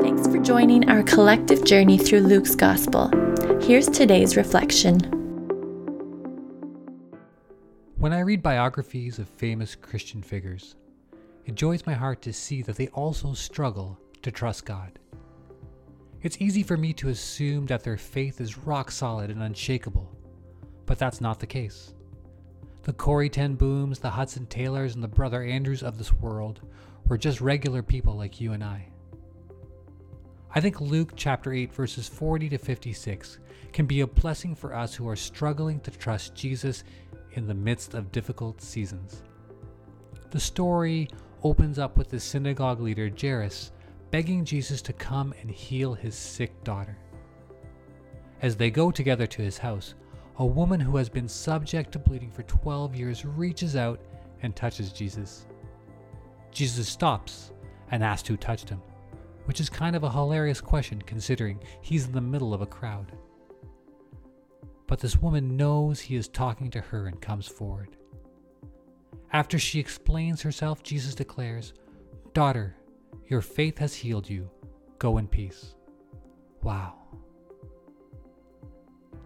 Thanks for joining our collective journey through Luke's Gospel. Here's today's reflection. When I read biographies of famous Christian figures, it joys my heart to see that they also struggle to trust God. It's easy for me to assume that their faith is rock solid and unshakable, but that's not the case. The Corrie ten Booms, the Hudson Taylors, and the Brother Andrews of this world were just regular people like you and I. I think Luke chapter 8, verses 40 to 56 can be a blessing for us who are struggling to trust Jesus in the midst of difficult seasons. The story opens up with the synagogue leader Jairus begging Jesus to come and heal his sick daughter. As they go together to his house, a woman who has been subject to bleeding for 12 years reaches out and touches Jesus. Jesus stops and asks who touched him which is kind of a hilarious question considering he's in the middle of a crowd. But this woman knows he is talking to her and comes forward. After she explains herself, Jesus declares, Daughter, your faith has healed you. Go in peace. Wow.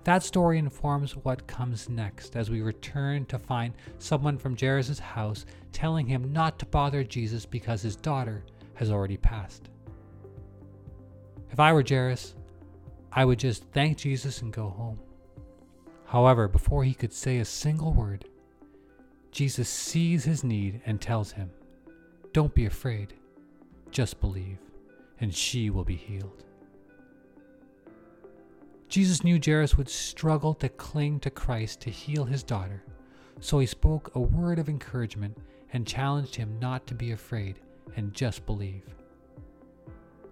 That story informs what comes next as we return to find someone from Jairus' house telling him not to bother Jesus because his daughter has already passed. If I were Jairus, I would just thank Jesus and go home. However, before he could say a single word, Jesus sees his need and tells him, Don't be afraid, just believe, and she will be healed. Jesus knew Jairus would struggle to cling to Christ to heal his daughter, so he spoke a word of encouragement and challenged him not to be afraid and just believe.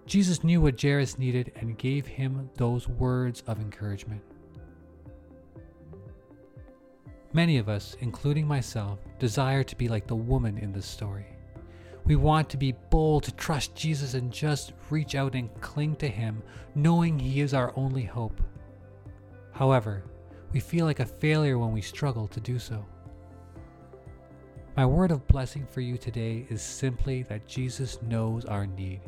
Jesus knew what Jairus needed and gave him those words of encouragement. Many of us, including myself, desire to be like the woman in this story. We want to be bold to trust Jesus and just reach out and cling to Him, knowing He is our only hope. However, we feel like a failure when we struggle to do so. My word of blessing for you today is simply that Jesus knows our need.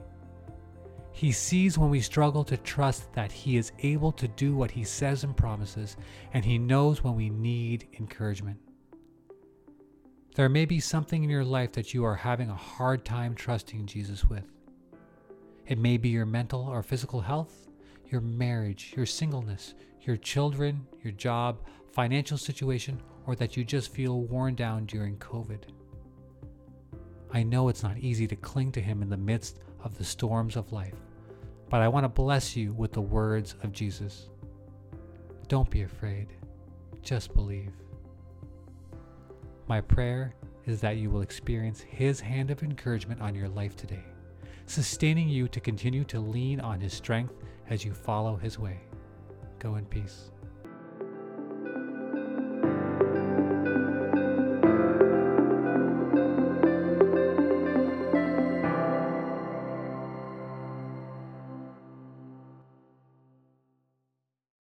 He sees when we struggle to trust that He is able to do what He says and promises, and He knows when we need encouragement. There may be something in your life that you are having a hard time trusting Jesus with. It may be your mental or physical health, your marriage, your singleness, your children, your job, financial situation, or that you just feel worn down during COVID. I know it's not easy to cling to Him in the midst of the storms of life, but I want to bless you with the words of Jesus. Don't be afraid, just believe. My prayer is that you will experience His hand of encouragement on your life today, sustaining you to continue to lean on His strength as you follow His way. Go in peace.